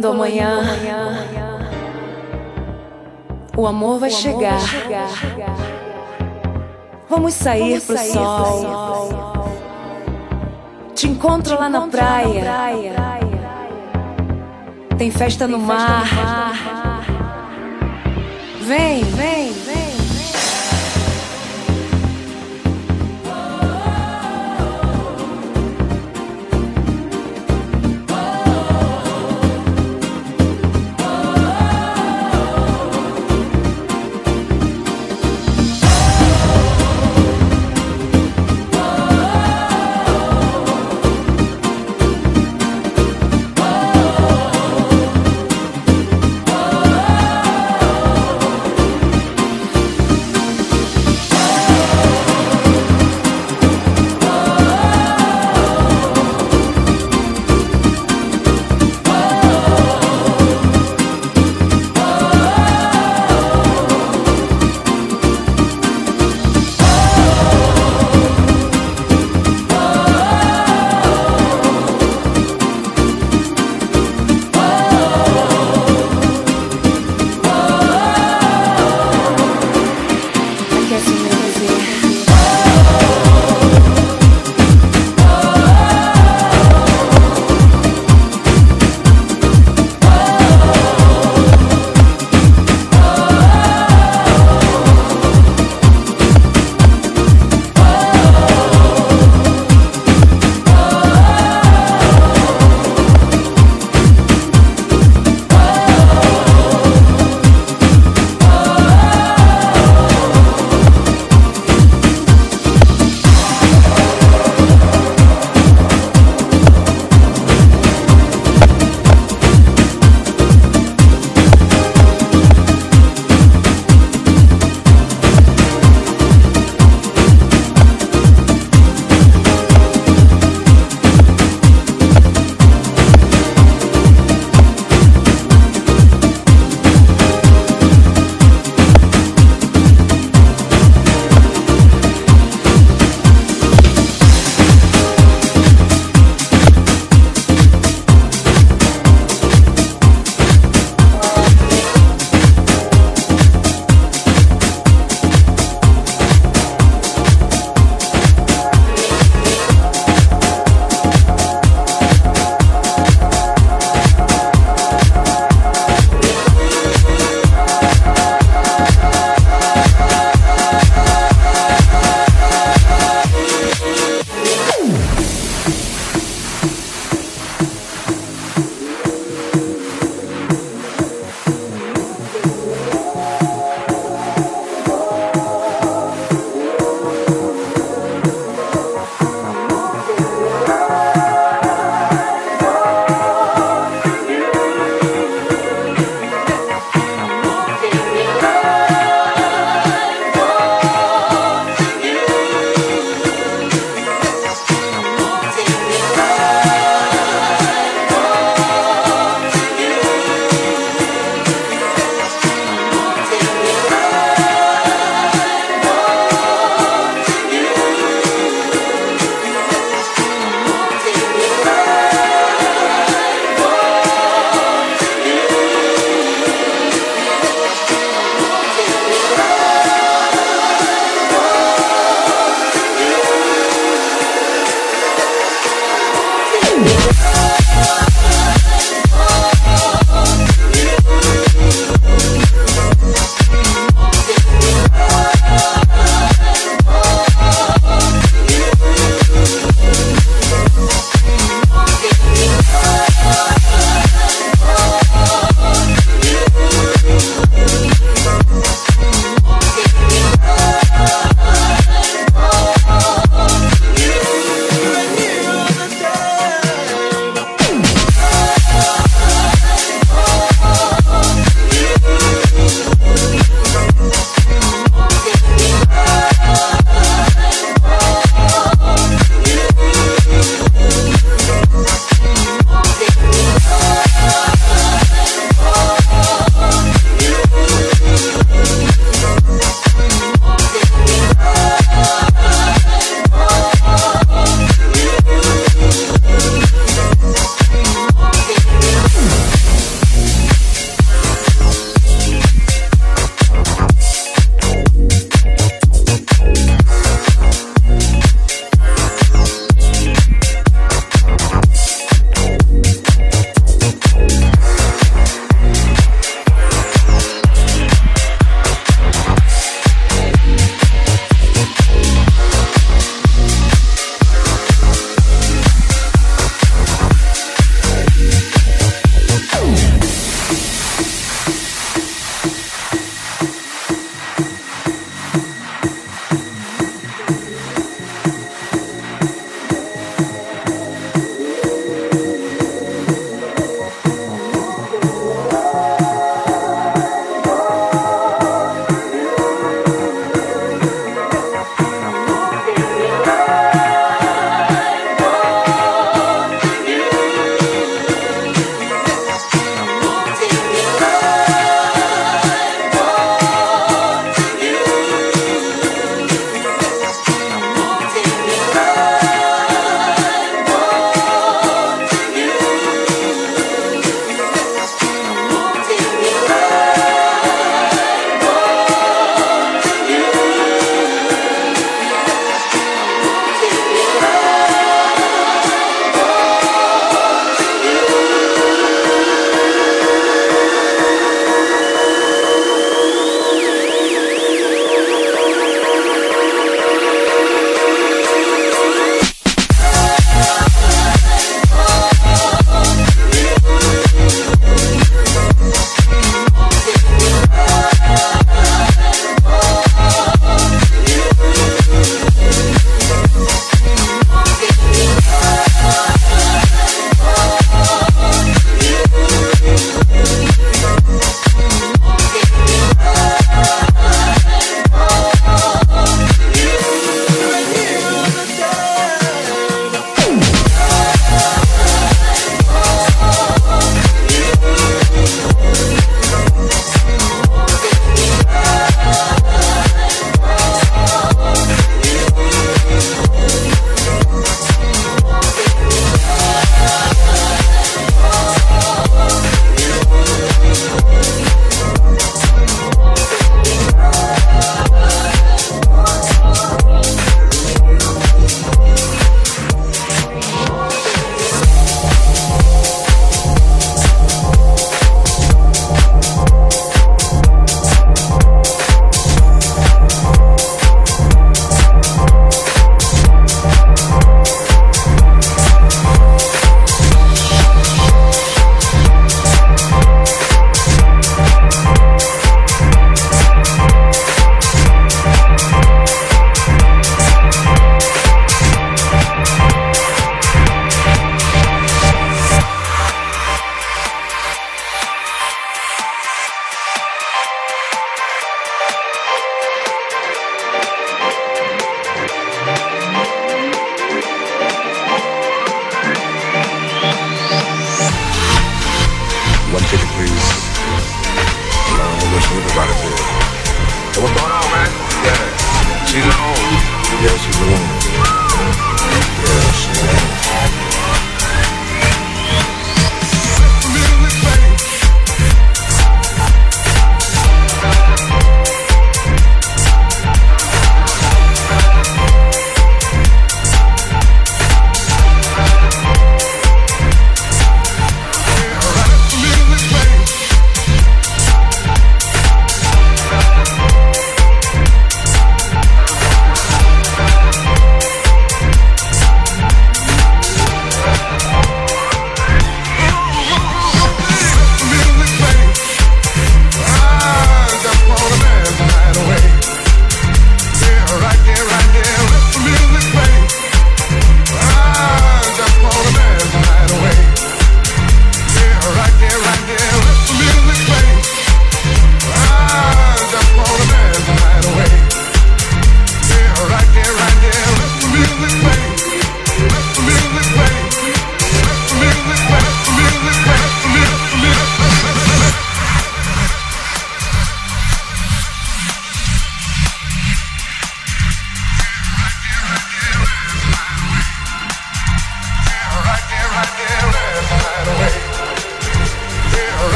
Colorindo amanhã. O amor vai chegar. Vamos sair pro sol. Te encontro lá na praia. Tem festa no mar. Vem, vem, vem.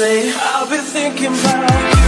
Say, I'll be thinking about